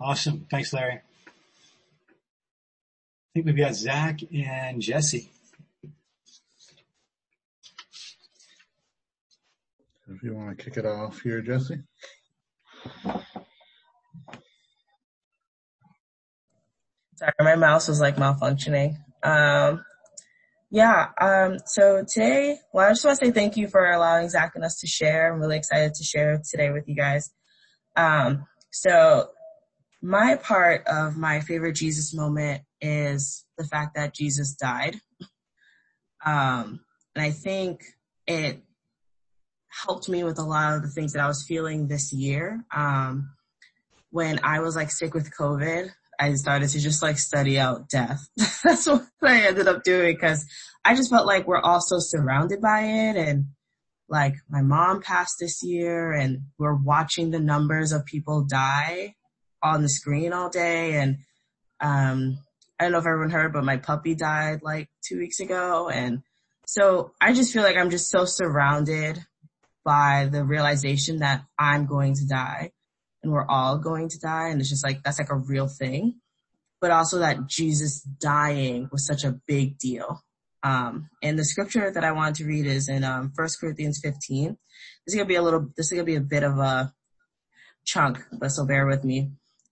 Awesome. Thanks, Larry. I think we've got Zach and Jesse. If you want to kick it off here, Jesse. Sorry, my mouse was like malfunctioning. Um, yeah, um, so today, well, I just want to say thank you for allowing Zach and us to share. I'm really excited to share today with you guys. Um, so my part of my favorite Jesus moment is the fact that Jesus died. Um, and I think it helped me with a lot of the things that I was feeling this year. Um, when I was like sick with COVID, I started to just like study out death. That's what I ended up doing because I just felt like we're all so surrounded by it and like my mom passed this year and we're watching the numbers of people die on the screen all day and um I don't know if everyone heard but my puppy died like 2 weeks ago and so I just feel like I'm just so surrounded by the realization that I'm going to die and we're all going to die. And it's just like, that's like a real thing. But also that Jesus dying was such a big deal. Um, and the scripture that I wanted to read is in, um, 1 Corinthians 15. This is to be a little, this is to be a bit of a chunk, but so bear with me.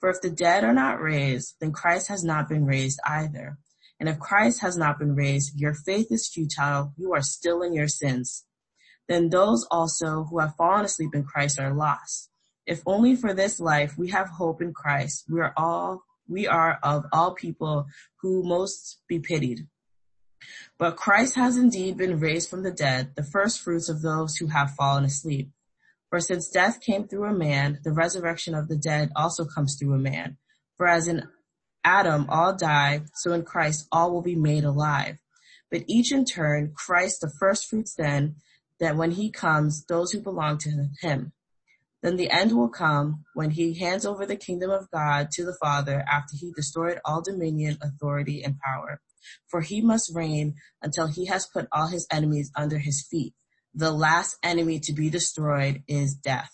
For if the dead are not raised, then Christ has not been raised either. And if Christ has not been raised, your faith is futile, you are still in your sins. Then those also who have fallen asleep in Christ are lost. If only for this life we have hope in Christ, we are all, we are of all people who most be pitied. But Christ has indeed been raised from the dead, the first fruits of those who have fallen asleep. For since death came through a man, the resurrection of the dead also comes through a man. For as in Adam all die, so in Christ all will be made alive. But each in turn, Christ the first fruits then, that when he comes, those who belong to him. Then the end will come when he hands over the kingdom of God to the Father after he destroyed all dominion, authority, and power. For he must reign until he has put all his enemies under his feet. The last enemy to be destroyed is death.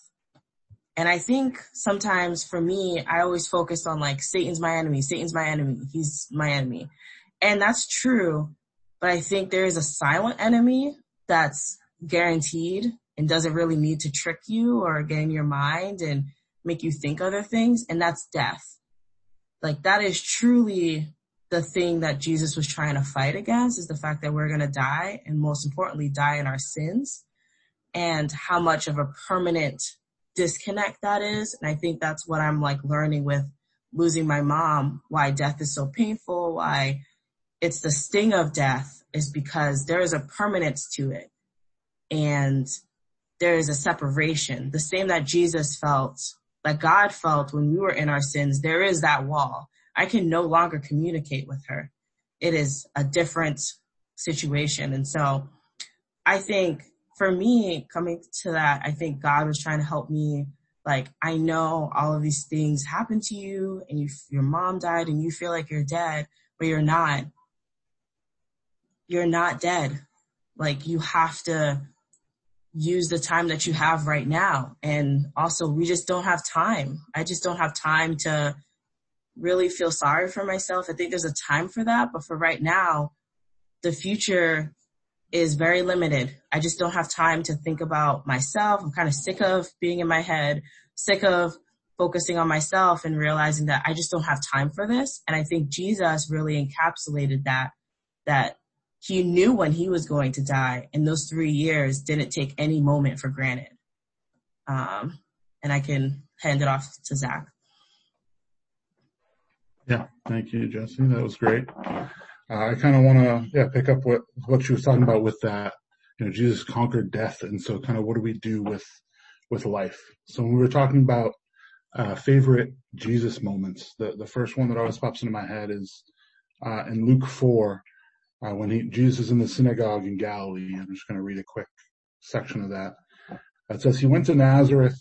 And I think sometimes for me, I always focused on like, Satan's my enemy, Satan's my enemy, he's my enemy. And that's true, but I think there is a silent enemy that's guaranteed and doesn't really need to trick you or get in your mind and make you think other things. And that's death. Like that is truly the thing that Jesus was trying to fight against is the fact that we're going to die and most importantly die in our sins and how much of a permanent disconnect that is. And I think that's what I'm like learning with losing my mom, why death is so painful, why it's the sting of death is because there is a permanence to it. And there is a separation, the same that Jesus felt, that God felt when we were in our sins. There is that wall. I can no longer communicate with her. It is a different situation. And so I think for me coming to that, I think God was trying to help me. Like, I know all of these things happen to you and you, your mom died and you feel like you're dead, but you're not. You're not dead. Like you have to use the time that you have right now. And also we just don't have time. I just don't have time to really feel sorry for myself. I think there's a time for that, but for right now, the future is very limited. I just don't have time to think about myself. I'm kind of sick of being in my head, sick of focusing on myself and realizing that I just don't have time for this. And I think Jesus really encapsulated that, that he knew when he was going to die and those three years didn't take any moment for granted. Um, and I can hand it off to Zach. Yeah, thank you, Jesse. That was great. Uh, I kind of want to yeah pick up what what she was talking about with that. You know, Jesus conquered death, and so kind of what do we do with with life? So when we were talking about uh, favorite Jesus moments. The the first one that always pops into my head is uh, in Luke four uh, when he Jesus is in the synagogue in Galilee. I'm just going to read a quick section of that. It says he went to Nazareth.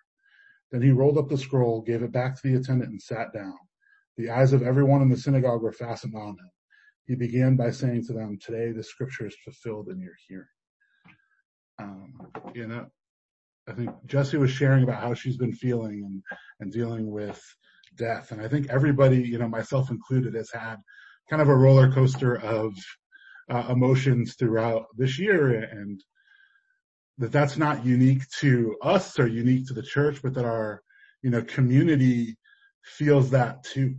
Then he rolled up the scroll, gave it back to the attendant and sat down. The eyes of everyone in the synagogue were fastened on him. He began by saying to them, today the scripture is fulfilled in your hearing. Um, you know, I think Jesse was sharing about how she's been feeling and, and dealing with death. And I think everybody, you know, myself included, has had kind of a roller coaster of uh, emotions throughout this year and that that's not unique to us or unique to the church, but that our, you know, community feels that too.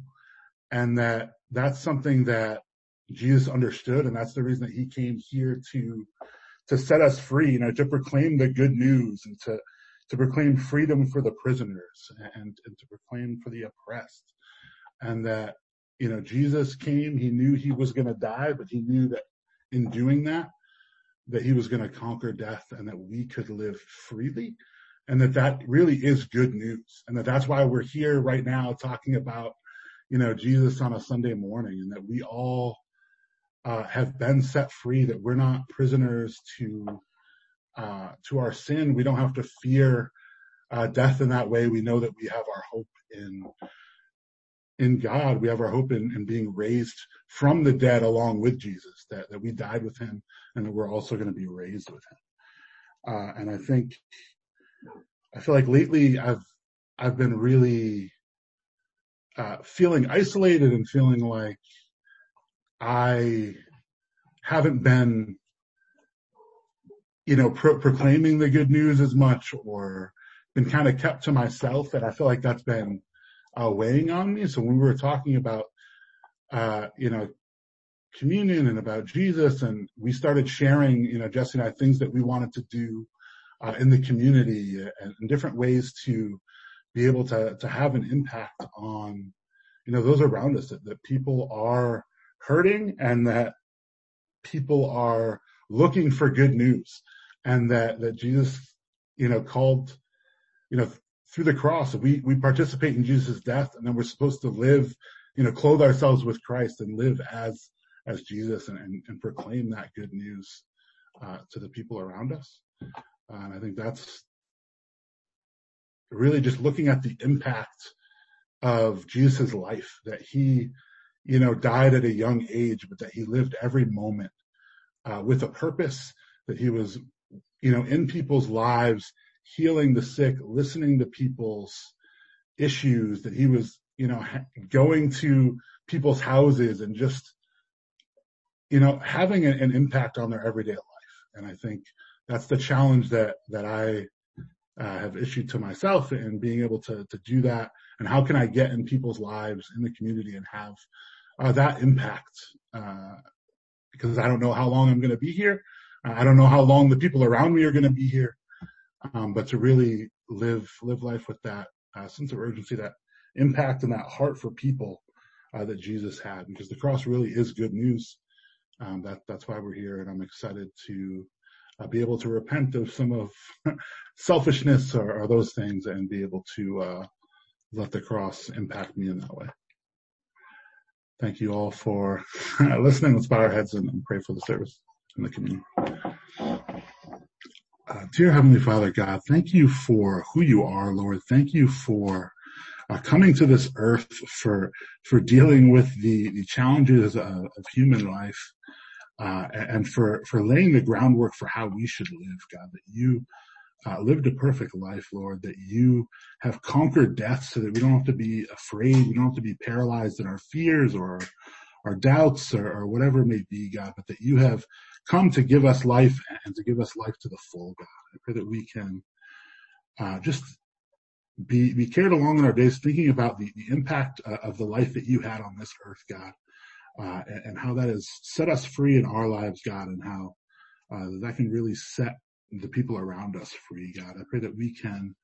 And that that's something that Jesus understood. And that's the reason that he came here to, to set us free, you know, to proclaim the good news and to, to proclaim freedom for the prisoners and, and to proclaim for the oppressed. And that, you know, Jesus came, he knew he was going to die, but he knew that in doing that, that he was going to conquer death and that we could live freely and that that really is good news and that that's why we're here right now talking about you know jesus on a sunday morning and that we all uh, have been set free that we're not prisoners to uh, to our sin. We don't have to fear uh, death in that way. We know that we have our hope in in God, we have our hope in, in, being raised from the dead along with Jesus, that, that we died with him and that we're also going to be raised with him. Uh, and I think, I feel like lately I've, I've been really, uh, feeling isolated and feeling like I haven't been, you know, pro- proclaiming the good news as much or been kind of kept to myself. And I feel like that's been, uh, weighing on me. So when we were talking about, uh, you know, communion and about Jesus and we started sharing, you know, Jesse and I, things that we wanted to do, uh, in the community and, and different ways to be able to, to have an impact on, you know, those around us that, that people are hurting and that people are looking for good news and that, that Jesus, you know, called, you know, through the cross. We, we participate in Jesus' death and then we're supposed to live, you know, clothe ourselves with Christ and live as, as Jesus and, and, and proclaim that good news, uh, to the people around us. Uh, and I think that's really just looking at the impact of Jesus' life that he, you know, died at a young age, but that he lived every moment, uh, with a purpose that he was, you know, in people's lives healing the sick, listening to people's issues, that he was, you know, going to people's houses and just, you know, having an, an impact on their everyday life. And I think that's the challenge that, that I uh, have issued to myself and being able to, to do that. And how can I get in people's lives in the community and have uh, that impact? Uh, because I don't know how long I'm going to be here. I don't know how long the people around me are going to be here um, but to really live live life with that uh, sense of urgency, that impact, and that heart for people uh, that Jesus had, because the cross really is good news. Um, that that's why we're here, and I'm excited to uh, be able to repent of some of selfishness or, or, those things, and be able to uh, let the cross impact me in that way. Thank you all for listening. Let's bow our heads and, and pray for the service in the community. Uh, dear Heavenly Father God, thank you for who you are, Lord. Thank you for uh, coming to this earth for for dealing with the the challenges of, of human life, uh, and for for laying the groundwork for how we should live, God. That you uh, lived a perfect life, Lord. That you have conquered death, so that we don't have to be afraid. We don't have to be paralyzed in our fears or our doubts or, or whatever it may be, God. But that you have come to give us life and to give us life to the full, God. I pray that we can uh, just be, be carried along in our days thinking about the, the impact uh, of the life that you had on this earth, God, uh, and, and, how that has set us free in our lives, God, and how uh, that can really set the people around us free, God. I pray that we can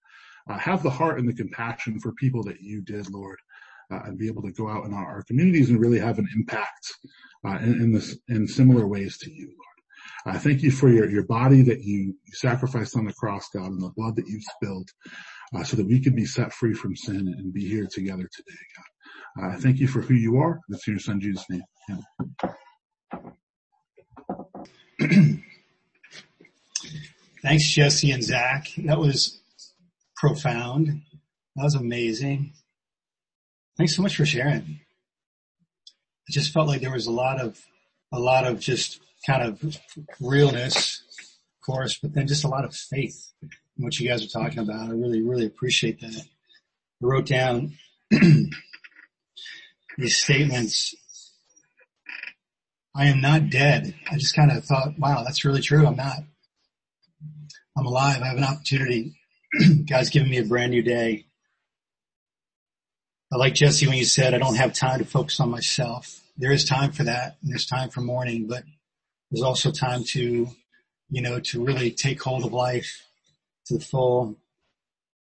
uh, have the heart and the compassion for people that you did, Lord, uh, and be able to go out in our, our communities and really have an impact uh, in, in, this in similar ways to you, Lord. I thank you for your, your body that you, sacrificed on the cross, God, and the blood that you spilled, uh, so that we can be set free from sin and be here together today, God. Uh, I thank you for who you are. That's in your son Jesus' name. Thanks, Jesse and Zach. That was profound. That was amazing. Thanks so much for sharing. I just felt like there was a lot of, a lot of just kind of realness, of course, but then just a lot of faith in what you guys are talking about. I really, really appreciate that. I wrote down these statements. I am not dead. I just kind of thought, wow, that's really true. I'm not. I'm alive. I have an opportunity. God's given me a brand new day. I like Jesse when you said, I don't have time to focus on myself. There is time for that and there's time for mourning, but there's also time to, you know, to really take hold of life to the full.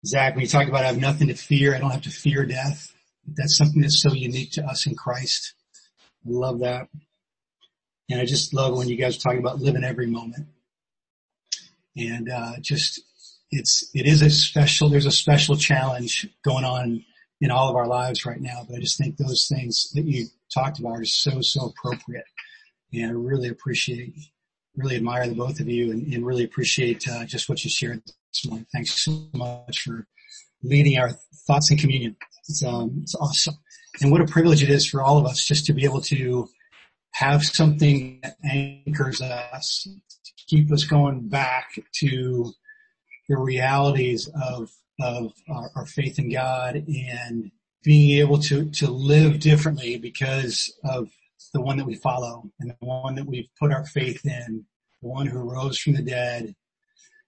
Zach, when you talk about I have nothing to fear, I don't have to fear death. That's something that's so unique to us in Christ. I love that. And I just love when you guys are talking about living every moment. And, uh, just, it's, it is a special, there's a special challenge going on in all of our lives right now. But I just think those things that you talked about are so, so appropriate. And I really appreciate, really admire the both of you and, and really appreciate uh, just what you shared this morning. Thanks so much for leading our thoughts in communion. It's, um, it's awesome. And what a privilege it is for all of us just to be able to have something that anchors us, to keep us going back to the realities of of our, our faith in God and being able to, to live differently because of the one that we follow and the one that we've put our faith in, the one who rose from the dead,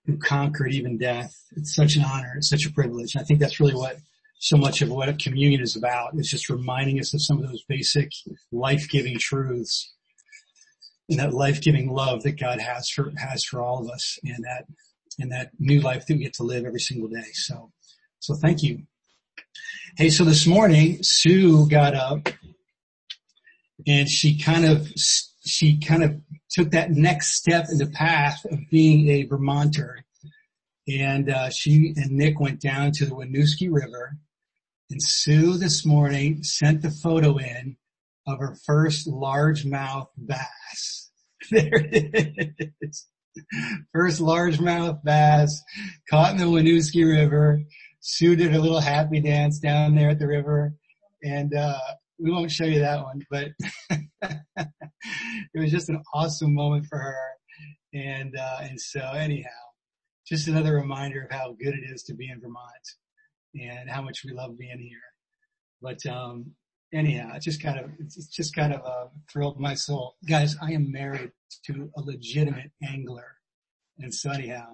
who conquered even death. It's such an honor. It's such a privilege. And I think that's really what so much of what a communion is about. It's just reminding us of some of those basic life-giving truths and that life-giving love that God has for, has for all of us and that in that new life that we get to live every single day. So, so thank you. Hey, so this morning Sue got up and she kind of, she kind of took that next step in the path of being a Vermonter. And, uh, she and Nick went down to the Winooski River and Sue this morning sent the photo in of her first largemouth bass. There it is. First largemouth bass caught in the Winooski River. Sue did a little happy dance down there at the river. And, uh, we won't show you that one, but it was just an awesome moment for her. And, uh, and so anyhow, just another reminder of how good it is to be in Vermont and how much we love being here. But, um, anyhow, it just kind of, it's just kind of, uh, thrilled my soul. Guys, I am married to a legitimate angler. And so anyhow,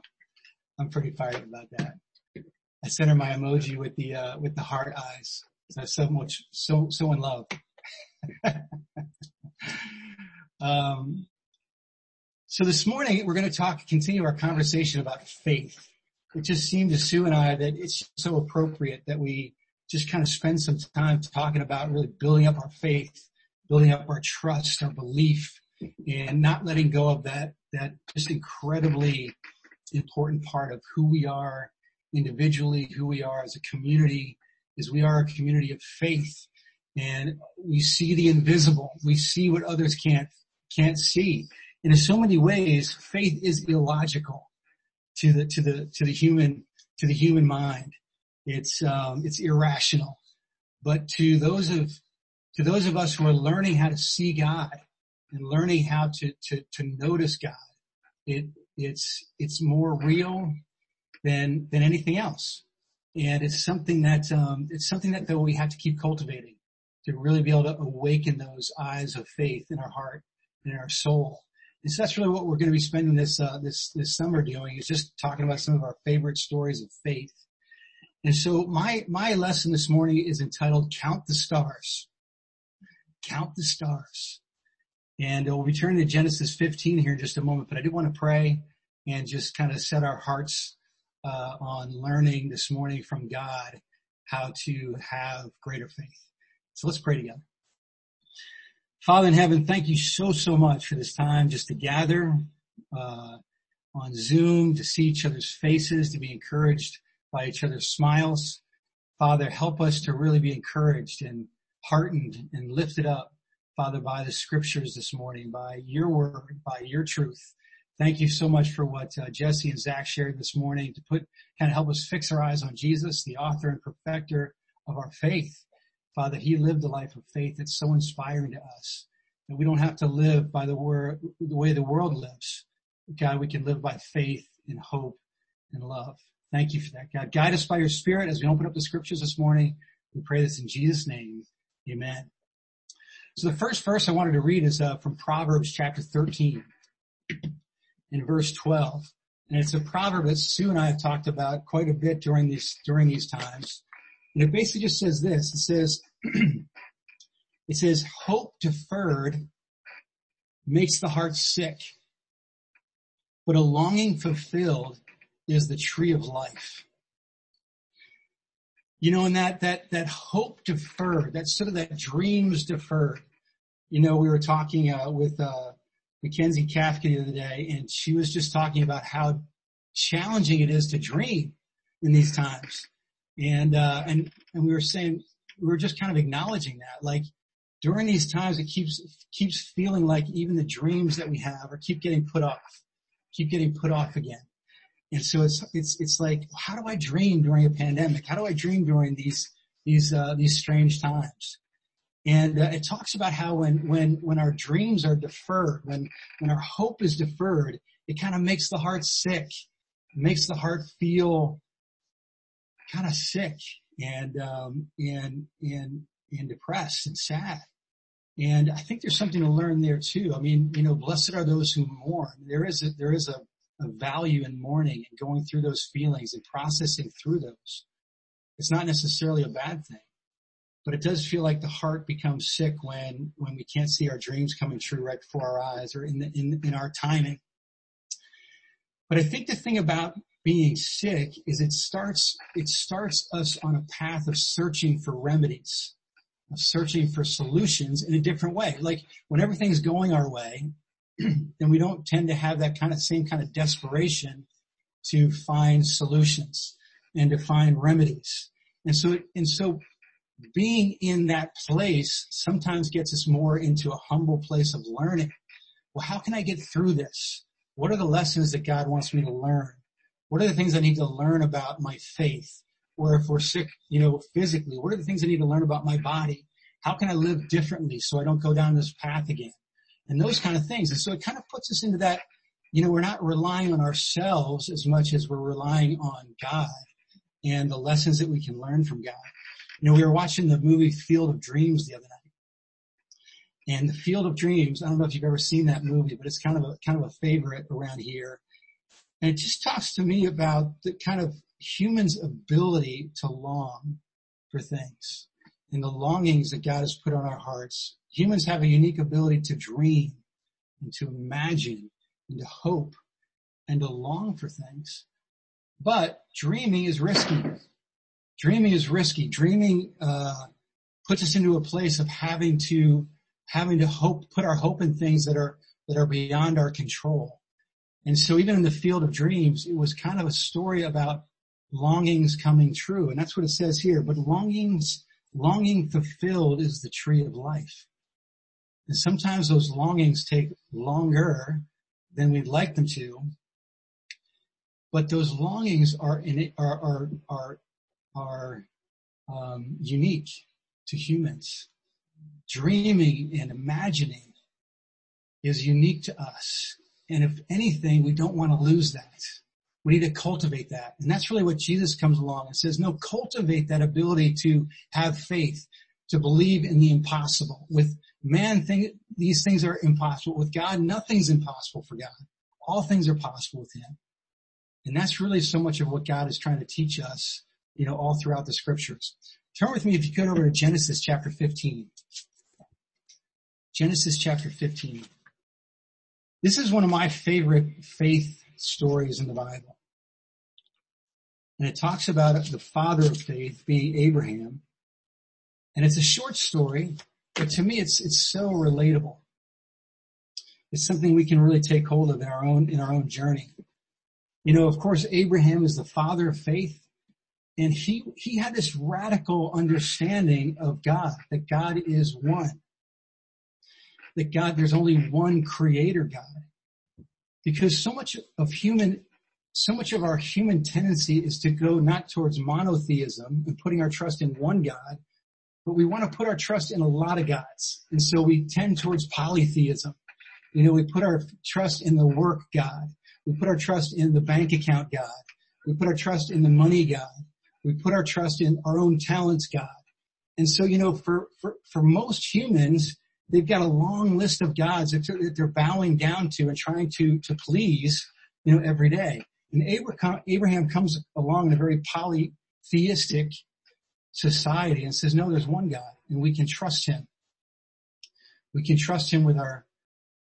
I'm pretty fired about that. I sent her my emoji with the, uh, with the heart eyes. I'm so much, so, so in love. um, so this morning we're going to talk, continue our conversation about faith. It just seemed to Sue and I that it's so appropriate that we just kind of spend some time talking about really building up our faith, building up our trust, our belief, and not letting go of that, that just incredibly important part of who we are individually, who we are as a community, is we are a community of faith and we see the invisible. We see what others can't, can't see. And in so many ways, faith is illogical to the, to the, to the human, to the human mind. It's, um, it's irrational. But to those of, to those of us who are learning how to see God and learning how to, to, to notice God, it, it's, it's more real than, than anything else. And it's something that, um, it's something that we have to keep cultivating to really be able to awaken those eyes of faith in our heart and in our soul. And so that's really what we're going to be spending this, uh, this, this summer doing is just talking about some of our favorite stories of faith And so my, my lesson this morning is entitled Count the Stars. Count the Stars. And we'll return to Genesis 15 here in just a moment, but I do want to pray and just kind of set our hearts uh, on learning this morning from God how to have greater faith. So let's pray together. Father in heaven, thank you so, so much for this time just to gather uh, on Zoom, to see each other's faces, to be encouraged by each other's smiles. Father, help us to really be encouraged and heartened and lifted up, Father, by the scriptures this morning, by your word, by your truth. Thank you so much for what uh, Jesse and Zach shared this morning to put, kind of help us fix our eyes on Jesus, the author and perfecter of our faith. Father, he lived a life of faith that's so inspiring to us that we don't have to live by the the way the world lives. God, we can live by faith and hope and love. Thank you for that. God, guide us by your spirit as we open up the scriptures this morning. We pray this in Jesus name. Amen. So the first verse I wanted to read is uh, from Proverbs chapter 13 in verse 12. And it's a proverb that Sue and I have talked about quite a bit during these, during these times. And it basically just says this. It says, it says, hope deferred makes the heart sick, but a longing fulfilled is the tree of life. You know, and that, that, that hope deferred, that sort of that dreams deferred. You know, we were talking, uh, with, uh, Mackenzie Kafka the other day, and she was just talking about how challenging it is to dream in these times. And, uh, and, and we were saying, we were just kind of acknowledging that, like during these times, it keeps, keeps feeling like even the dreams that we have are keep getting put off, keep getting put off again. And so it's, it's, it's like, how do I dream during a pandemic? How do I dream during these, these, uh, these strange times? And uh, it talks about how when, when, when our dreams are deferred, when, when our hope is deferred, it kind of makes the heart sick, makes the heart feel kind of sick and, um, and, and, and depressed and sad. And I think there's something to learn there too. I mean, you know, blessed are those who mourn. There is a, there is a, a value in mourning and going through those feelings and processing through those. It's not necessarily a bad thing but it does feel like the heart becomes sick when when we can't see our dreams coming true right before our eyes or in the, in in our timing. But I think the thing about being sick is it starts it starts us on a path of searching for remedies, of searching for solutions in a different way. Like when everything's going our way, then we don't tend to have that kind of same kind of desperation to find solutions and to find remedies. And so, and so being in that place sometimes gets us more into a humble place of learning. Well, how can I get through this? What are the lessons that God wants me to learn? What are the things I need to learn about my faith? Or if we're sick, you know, physically, what are the things I need to learn about my body? How can I live differently so I don't go down this path again? And those kind of things. And so it kind of puts us into that, you know, we're not relying on ourselves as much as we're relying on God and the lessons that we can learn from God. You know, we were watching the movie Field of Dreams the other night. And the Field of Dreams, I don't know if you've ever seen that movie, but it's kind of a, kind of a favorite around here. And it just talks to me about the kind of human's ability to long for things and the longings that God has put on our hearts. Humans have a unique ability to dream and to imagine and to hope and to long for things. But dreaming is risky dreaming is risky. Dreaming uh, puts us into a place of having to having to hope, put our hope in things that are that are beyond our control. And so, even in the field of dreams, it was kind of a story about longings coming true, and that's what it says here. But longings, longing fulfilled is the tree of life. And sometimes those longings take longer than we'd like them to, but those longings are in, are, are, are are um, unique to humans. Dreaming and imagining is unique to us. And if anything, we don't want to lose that. We need to cultivate that. And that's really what Jesus comes along and says, no, cultivate that ability to have faith, to believe in the impossible. With man, thing, these things are impossible. With God, nothing's impossible for God. All things are possible with Him. And that's really so much of what God is trying to teach us you know, all throughout the scriptures. Turn with me if you could over to Genesis chapter 15. Genesis chapter 15. This is one of my favorite faith stories in the Bible. And it talks about the father of faith being Abraham. And it's a short story, but to me it's, it's so relatable. It's something we can really take hold of in our own, in our own journey. You know, of course, Abraham is the father of faith and he, he had this radical understanding of God, that God is one. That God, there's only one creator God. Because so much of human, so much of our human tendency is to go not towards monotheism and putting our trust in one God, but we want to put our trust in a lot of gods. And so we tend towards polytheism. You know, we put our trust in the work God. We put our trust in the bank account God. We put our trust in the money God. We put our trust in our own talents God. And so, you know, for, for, for most humans, they've got a long list of gods that they're bowing down to and trying to, to please, you know, every day. And Abraham, Abraham comes along in a very polytheistic society and says, no, there's one God and we can trust him. We can trust him with our,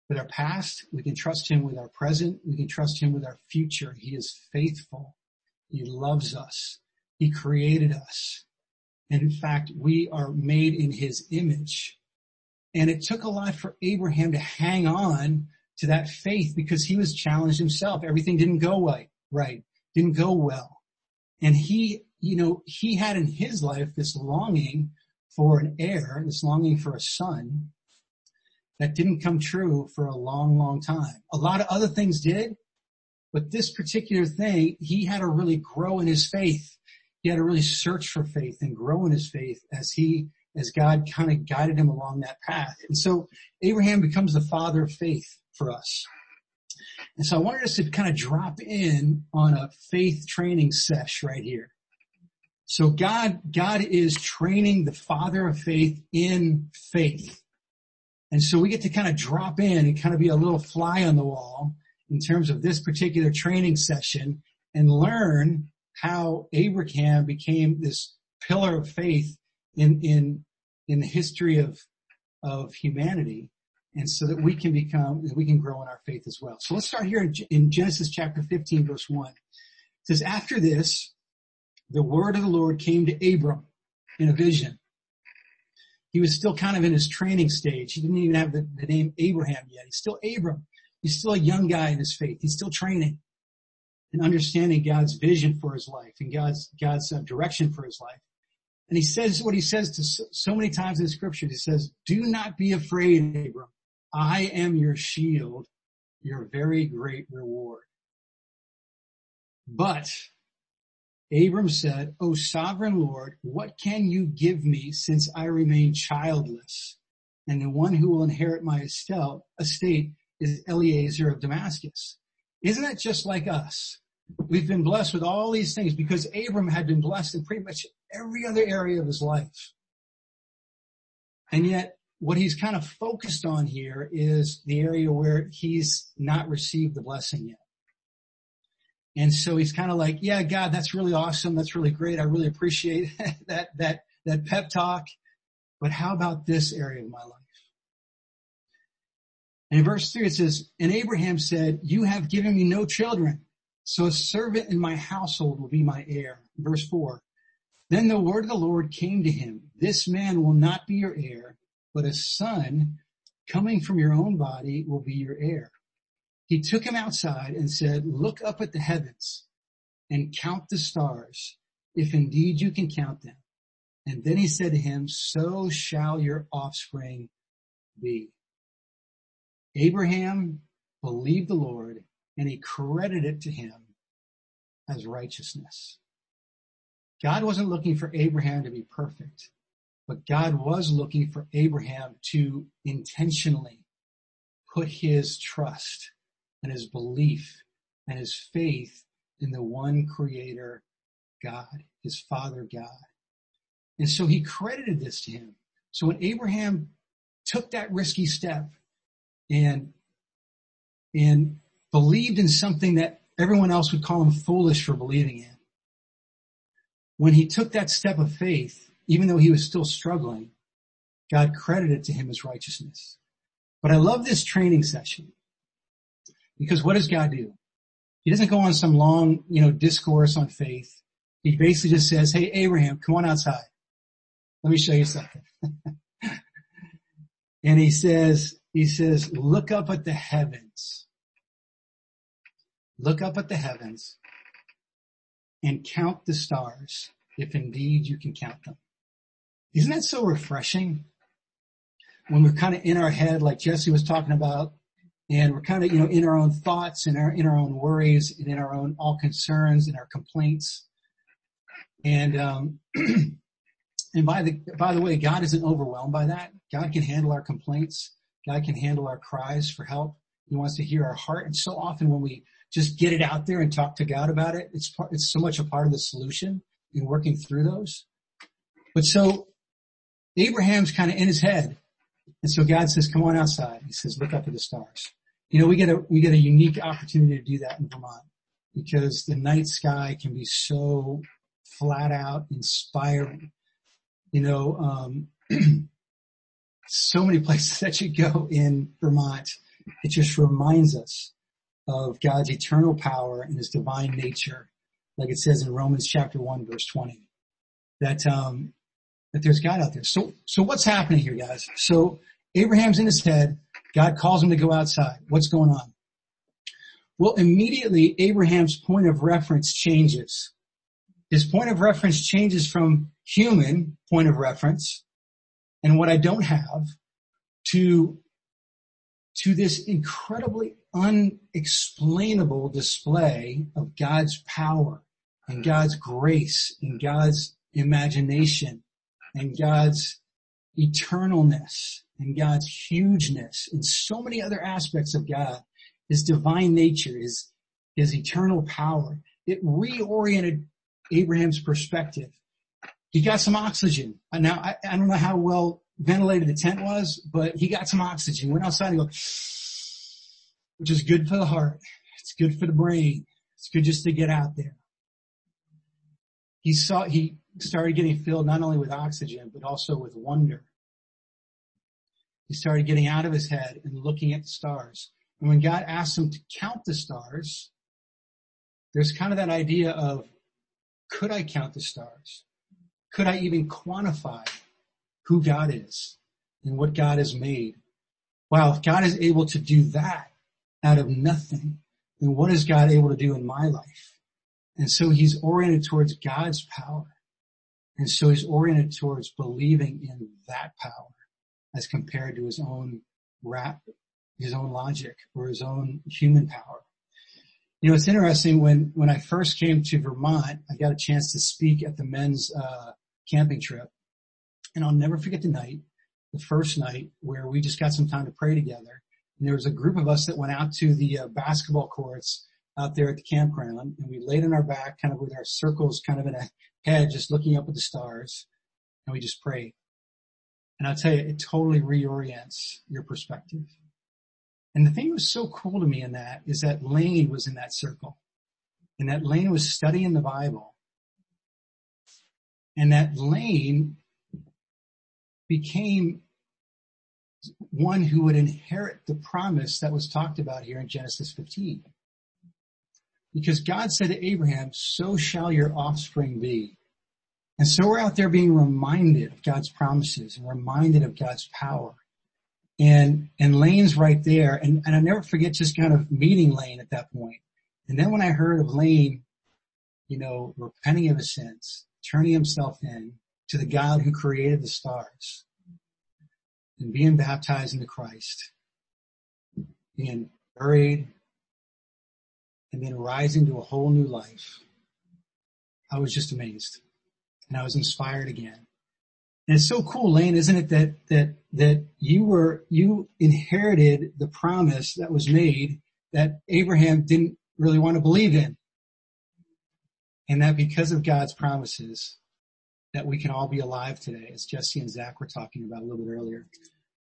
with our past. We can trust him with our present. We can trust him with our future. He is faithful. He loves us. He created us. And in fact, we are made in his image. And it took a lot for Abraham to hang on to that faith because he was challenged himself. Everything didn't go right, right, didn't go well. And he, you know, he had in his life this longing for an heir, this longing for a son that didn't come true for a long, long time. A lot of other things did, but this particular thing, he had to really grow in his faith he had to really search for faith and grow in his faith as he, as God kind of guided him along that path. And so Abraham becomes the father of faith for us. And so I wanted us to kind of drop in on a faith training sesh right here. So God, God is training the father of faith in faith. And so we get to kind of drop in and kind of be a little fly on the wall in terms of this particular training session and learn how Abraham became this pillar of faith in, in, in the history of, of humanity. And so that we can become, we can grow in our faith as well. So let's start here in Genesis chapter 15 verse 1. It says, after this, the word of the Lord came to Abram in a vision. He was still kind of in his training stage. He didn't even have the, the name Abraham yet. He's still Abram. He's still a young guy in his faith. He's still training and understanding God's vision for his life and God's, God's uh, direction for his life. And he says what he says to so, so many times in the scriptures. He says, do not be afraid, Abram. I am your shield, your very great reward. But Abram said, O sovereign Lord, what can you give me since I remain childless? And the one who will inherit my estate is Eliezer of Damascus. Isn't that just like us? We've been blessed with all these things because Abram had been blessed in pretty much every other area of his life. And yet what he's kind of focused on here is the area where he's not received the blessing yet. And so he's kind of like, yeah, God, that's really awesome. That's really great. I really appreciate that, that, that pep talk. But how about this area of my life? And in verse three, it says, and Abraham said, you have given me no children. So a servant in my household will be my heir. Verse four. Then the word of the Lord came to him. This man will not be your heir, but a son coming from your own body will be your heir. He took him outside and said, look up at the heavens and count the stars, if indeed you can count them. And then he said to him, so shall your offspring be. Abraham believed the Lord and he credited it to him as righteousness. God wasn't looking for Abraham to be perfect, but God was looking for Abraham to intentionally put his trust and his belief and his faith in the one creator God, his father God. And so he credited this to him. So when Abraham took that risky step and, and believed in something that everyone else would call him foolish for believing in. when he took that step of faith, even though he was still struggling, God credited to him his righteousness. But I love this training session because what does God do? He doesn't go on some long, you know, discourse on faith. He basically just says, Hey, Abraham, come on outside. Let me show you something. and he says, he says, look up at the heavens. Look up at the heavens and count the stars if indeed you can count them. Isn't that so refreshing? When we're kind of in our head, like Jesse was talking about, and we're kind of, you know, in our own thoughts and our, in our own worries and in our own all concerns and our complaints. And, um, and by the, by the way, God isn't overwhelmed by that. God can handle our complaints. God can handle our cries for help. He wants to hear our heart. And so often when we just get it out there and talk to God about it, it's part, it's so much a part of the solution in working through those. But so Abraham's kind of in his head. And so God says, come on outside. He says, look up at the stars. You know, we get a, we get a unique opportunity to do that in Vermont because the night sky can be so flat out inspiring. You know, um, so many places that you go in Vermont. It just reminds us of God's eternal power and his divine nature. Like it says in Romans chapter one, verse 20, that, um, that there's God out there. So, so what's happening here, guys? So Abraham's in his head. God calls him to go outside. What's going on? Well, immediately Abraham's point of reference changes. His point of reference changes from human point of reference and what I don't have to, to this incredibly unexplainable display of God's power and hmm. God's grace and God's imagination and God's eternalness and God's hugeness and so many other aspects of God, His divine nature, His, His eternal power. It reoriented Abraham's perspective. He got some oxygen. Now, I, I don't know how well ventilated the tent was, but he got some oxygen, went outside and go, which is good for the heart. It's good for the brain. It's good just to get out there. He saw, he started getting filled not only with oxygen, but also with wonder. He started getting out of his head and looking at the stars. And when God asked him to count the stars, there's kind of that idea of, could I count the stars? Could I even quantify who God is and what God has made? Wow, if God is able to do that out of nothing, then what is God able to do in my life? And so he's oriented towards God's power. And so he's oriented towards believing in that power as compared to his own rap, his own logic or his own human power. You know, it's interesting when, when I first came to Vermont, I got a chance to speak at the men's, uh, camping trip. And I'll never forget the night, the first night where we just got some time to pray together. And there was a group of us that went out to the uh, basketball courts out there at the campground and we laid on our back kind of with our circles kind of in a head, just looking up at the stars and we just prayed. And I'll tell you, it totally reorients your perspective. And the thing that was so cool to me in that is that Lane was in that circle and that Lane was studying the Bible and that Lane became one who would inherit the promise that was talked about here in Genesis 15. Because God said to Abraham, so shall your offspring be. And so we're out there being reminded of God's promises and reminded of God's power. And, and Lane's right there. And, and I never forget just kind of meeting Lane at that point. And then when I heard of Lane, you know, repenting of his sins, turning himself in to the God who created the stars and being baptized into Christ, being buried, and then rising to a whole new life, I was just amazed and I was inspired again. And it's so cool, Lane, isn't it, that, that, that you were, you inherited the promise that was made that Abraham didn't really want to believe in. And that because of God's promises, that we can all be alive today, as Jesse and Zach were talking about a little bit earlier.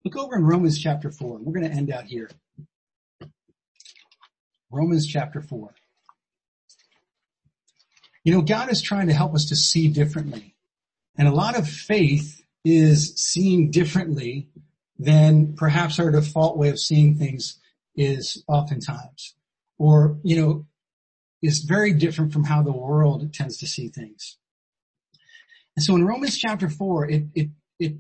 Look over in Romans chapter 4. We're going to end out here. Romans chapter 4. You know, God is trying to help us to see differently. And a lot of faith is seeing differently than perhaps our default way of seeing things is oftentimes. Or, you know, is very different from how the world tends to see things. And so in Romans chapter four, it, it, it,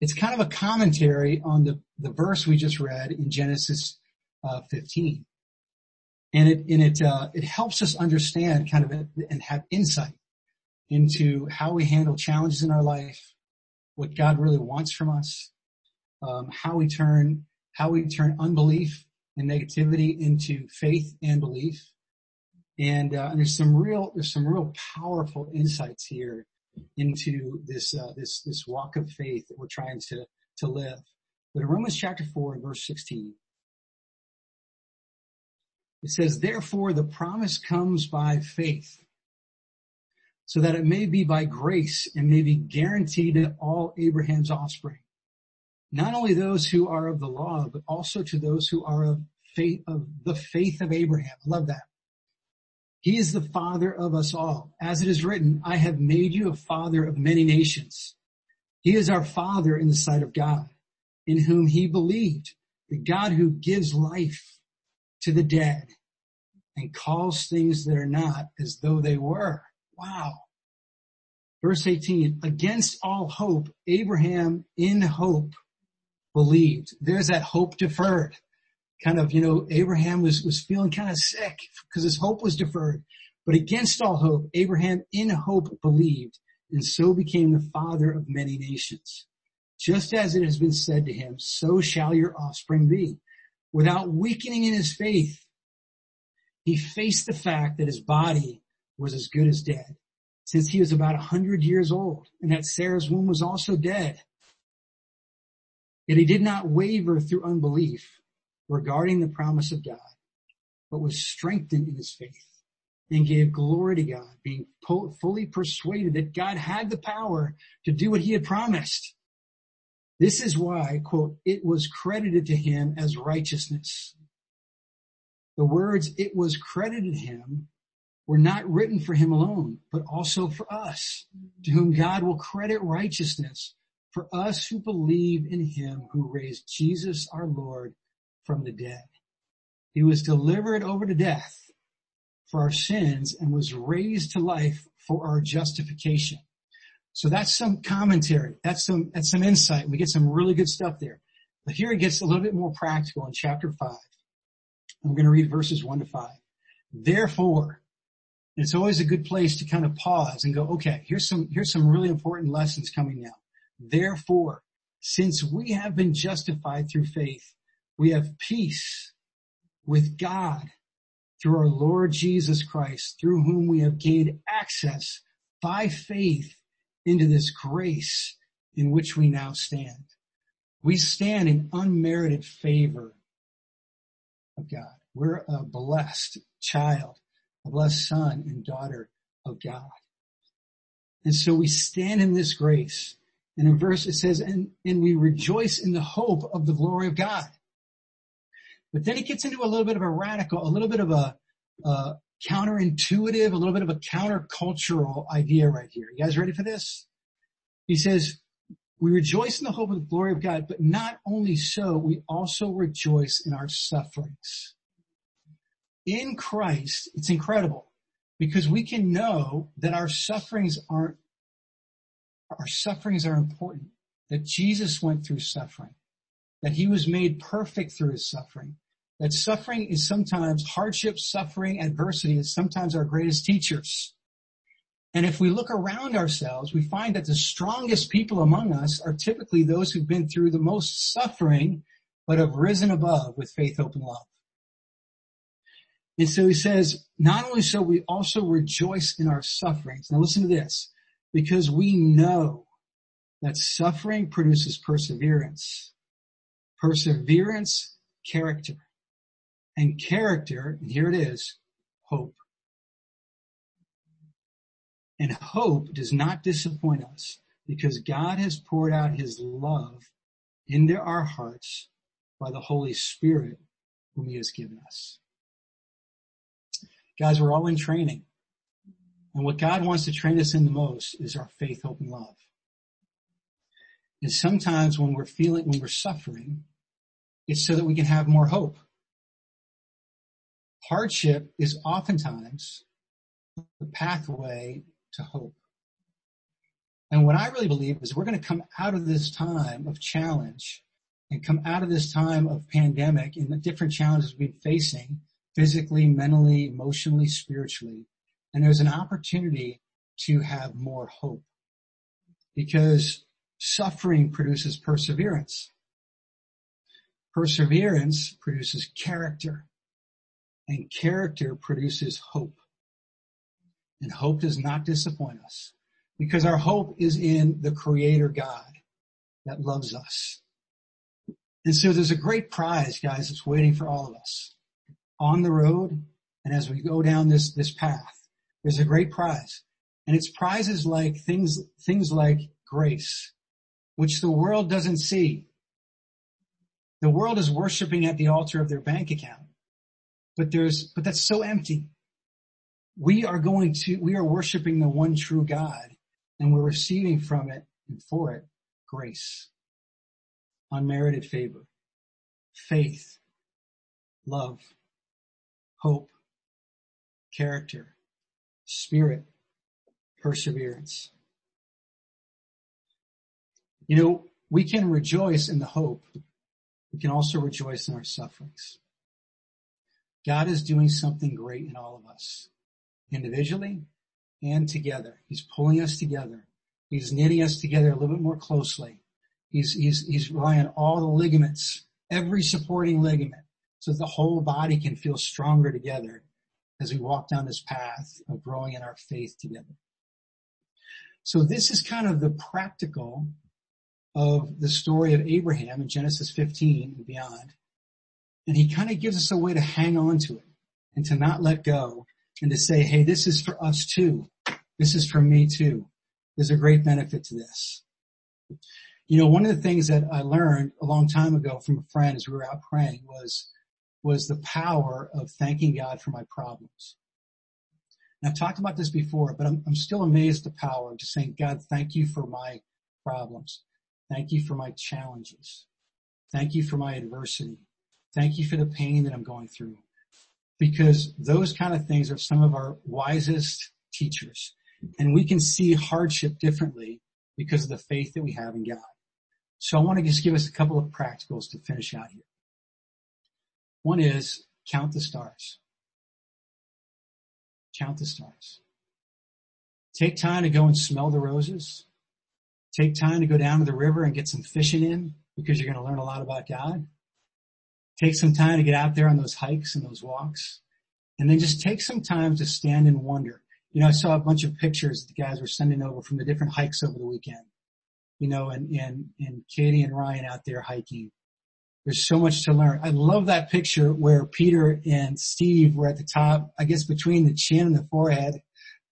it's kind of a commentary on the, the verse we just read in Genesis uh, 15 and it and it uh, it helps us understand kind of and have insight into how we handle challenges in our life, what God really wants from us, um, how we turn how we turn unbelief and negativity into faith and belief, and, uh, and there's some real there's some real powerful insights here into this uh, this this walk of faith that we're trying to to live. But in Romans chapter four and verse sixteen, it says, therefore the promise comes by faith so that it may be by grace and may be guaranteed to all Abraham's offspring. Not only those who are of the law, but also to those who are of faith, of the faith of Abraham. I love that. He is the father of us all. As it is written, I have made you a father of many nations. He is our father in the sight of God, in whom he believed, the God who gives life to the dead and calls things that are not as though they were. Wow. Verse 18, against all hope, Abraham in hope believed. There's that hope deferred. Kind of, you know, Abraham was, was feeling kind of sick because his hope was deferred. But against all hope, Abraham in hope believed and so became the father of many nations. Just as it has been said to him, so shall your offspring be. Without weakening in his faith, he faced the fact that his body was as good as dead since he was about a hundred years old and that Sarah's womb was also dead. Yet he did not waver through unbelief regarding the promise of God, but was strengthened in his faith and gave glory to God, being fully persuaded that God had the power to do what he had promised. This is why, quote, it was credited to him as righteousness. The words, it was credited him were not written for him alone, but also for us, to whom God will credit righteousness for us who believe in him who raised Jesus our Lord from the dead. He was delivered over to death for our sins and was raised to life for our justification. So that's some commentary. That's some, that's some insight. We get some really good stuff there. But here it gets a little bit more practical in chapter five. I'm going to read verses one to five. Therefore, it's always a good place to kind of pause and go, okay, here's some, here's some really important lessons coming now. Therefore, since we have been justified through faith, we have peace with God through our Lord Jesus Christ, through whom we have gained access by faith into this grace in which we now stand. We stand in unmerited favor of God. We're a blessed child, a blessed son and daughter of God. And so we stand in this grace. And in verse it says, and, and we rejoice in the hope of the glory of God. But then it gets into a little bit of a radical, a little bit of a, a counterintuitive, a little bit of a countercultural idea right here. You guys ready for this? He says, we rejoice in the hope of the glory of God, but not only so, we also rejoice in our sufferings. In Christ, it's incredible because we can know that our sufferings aren't, our sufferings are important, that Jesus went through suffering, that he was made perfect through his suffering, that suffering is sometimes hardship, suffering, adversity is sometimes our greatest teachers. And if we look around ourselves, we find that the strongest people among us are typically those who've been through the most suffering, but have risen above with faith, hope, and love. And so he says, not only so, we also rejoice in our sufferings. Now listen to this, because we know that suffering produces perseverance. Perseverance, character. And character, and here it is, hope. And hope does not disappoint us because God has poured out his love into our hearts by the Holy Spirit whom he has given us. Guys, we're all in training. And what God wants to train us in the most is our faith, hope, and love. And sometimes when we're feeling, when we're suffering, it's so that we can have more hope. Hardship is oftentimes the pathway to hope. And what I really believe is we're going to come out of this time of challenge and come out of this time of pandemic and the different challenges we've been facing physically, mentally, emotionally, spiritually. And there's an opportunity to have more hope because suffering produces perseverance. Perseverance produces character and character produces hope. And hope does not disappoint us because our hope is in the creator God that loves us. And so there's a great prize, guys, that's waiting for all of us on the road. And as we go down this, this path, there's a great prize. And it's prizes like things, things like grace, which the world doesn't see. The world is worshiping at the altar of their bank account, but there's, but that's so empty. We are going to, we are worshiping the one true God and we're receiving from it and for it grace, unmerited favor, faith, love, hope, character, spirit, perseverance. You know, we can rejoice in the hope. We can also rejoice in our sufferings. God is doing something great in all of us, individually and together. He's pulling us together. He's knitting us together a little bit more closely. He's, he's, he's relying on all the ligaments, every supporting ligament, so that the whole body can feel stronger together as we walk down this path of growing in our faith together. So this is kind of the practical of the story of Abraham in Genesis 15 and beyond. And he kind of gives us a way to hang on to it and to not let go and to say, hey, this is for us too. This is for me too. There's a great benefit to this. You know, one of the things that I learned a long time ago from a friend as we were out praying was, was the power of thanking God for my problems. And I've talked about this before, but I'm, I'm still amazed at the power of just saying, God, thank you for my problems. Thank you for my challenges. Thank you for my adversity. Thank you for the pain that I'm going through. Because those kind of things are some of our wisest teachers. And we can see hardship differently because of the faith that we have in God. So I want to just give us a couple of practicals to finish out here. One is count the stars. Count the stars. Take time to go and smell the roses. Take time to go down to the river and get some fishing in because you're going to learn a lot about God. Take some time to get out there on those hikes and those walks. And then just take some time to stand and wonder. You know, I saw a bunch of pictures the guys were sending over from the different hikes over the weekend. You know, and, and, and Katie and Ryan out there hiking. There's so much to learn. I love that picture where Peter and Steve were at the top, I guess between the chin and the forehead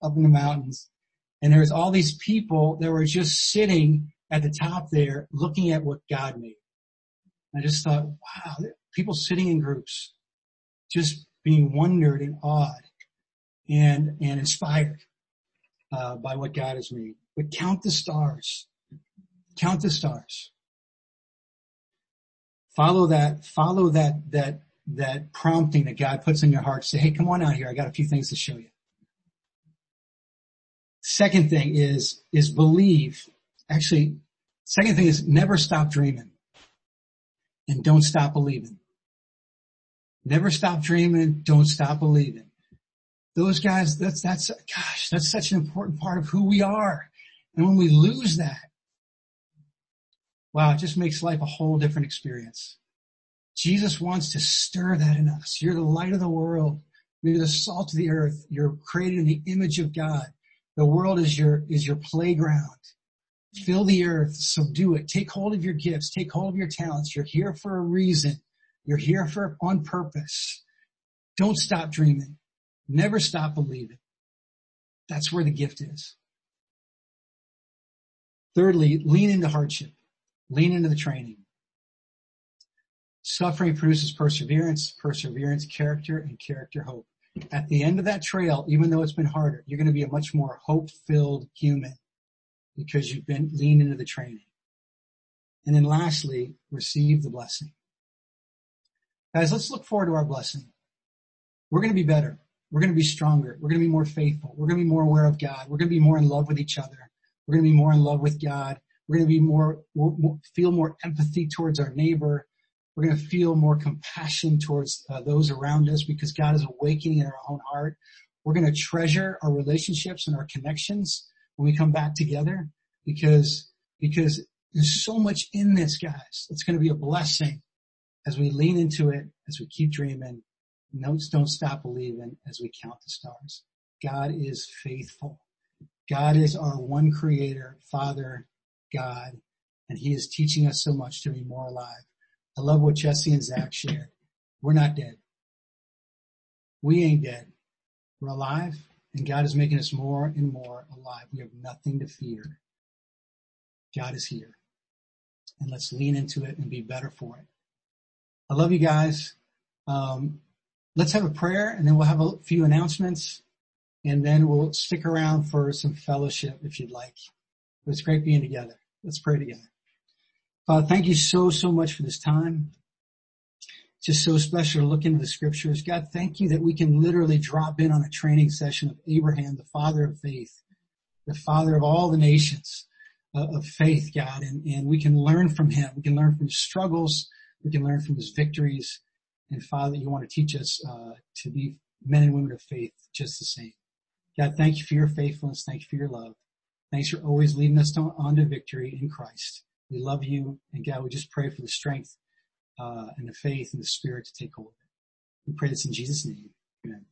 up in the mountains. And there's all these people that were just sitting at the top there looking at what God made. I just thought, wow, people sitting in groups, just being wondered and awed and, and inspired, uh, by what God has made. But count the stars. Count the stars. Follow that, follow that, that, that prompting that God puts in your heart. Say, hey, come on out here. I got a few things to show you. Second thing is, is believe. Actually, second thing is never stop dreaming and don't stop believing. Never stop dreaming. Don't stop believing. Those guys, that's, that's, gosh, that's such an important part of who we are. And when we lose that, wow, it just makes life a whole different experience. Jesus wants to stir that in us. You're the light of the world. You're the salt of the earth. You're created in the image of God. The world is your, is your playground. Fill the earth, subdue it, take hold of your gifts, take hold of your talents. You're here for a reason. You're here for, on purpose. Don't stop dreaming. Never stop believing. That's where the gift is. Thirdly, lean into hardship. Lean into the training. Suffering produces perseverance, perseverance, character, and character, hope. At the end of that trail, even though it's been harder, you're going to be a much more hope-filled human because you've been leaned into the training. And then lastly, receive the blessing. Guys, let's look forward to our blessing. We're going to be better. We're going to be stronger. We're going to be more faithful. We're going to be more aware of God. We're going to be more in love with each other. We're going to be more in love with God. We're going to be more feel more empathy towards our neighbor. We're going to feel more compassion towards uh, those around us because God is awakening in our own heart. We're going to treasure our relationships and our connections when we come back together because, because there's so much in this, guys. It's going to be a blessing as we lean into it, as we keep dreaming. Notes don't stop believing as we count the stars. God is faithful. God is our one creator, Father, God, and he is teaching us so much to be more alive. I love what Jesse and Zach shared. We're not dead. We ain't dead. We're alive and God is making us more and more alive. We have nothing to fear. God is here and let's lean into it and be better for it. I love you guys. Um, let's have a prayer and then we'll have a few announcements and then we'll stick around for some fellowship if you'd like. It's great being together. Let's pray together. Father, thank you so, so much for this time. It's just so special to look into the scriptures. God, thank you that we can literally drop in on a training session of Abraham, the father of faith, the father of all the nations uh, of faith, God, and, and we can learn from him. We can learn from his struggles. We can learn from his victories. And Father, you want to teach us uh, to be men and women of faith just the same. God, thank you for your faithfulness. Thank you for your love. Thanks for always leading us on to victory in Christ. We love you. And God, we just pray for the strength uh, and the faith and the spirit to take hold of it. We pray this in Jesus' name. Amen.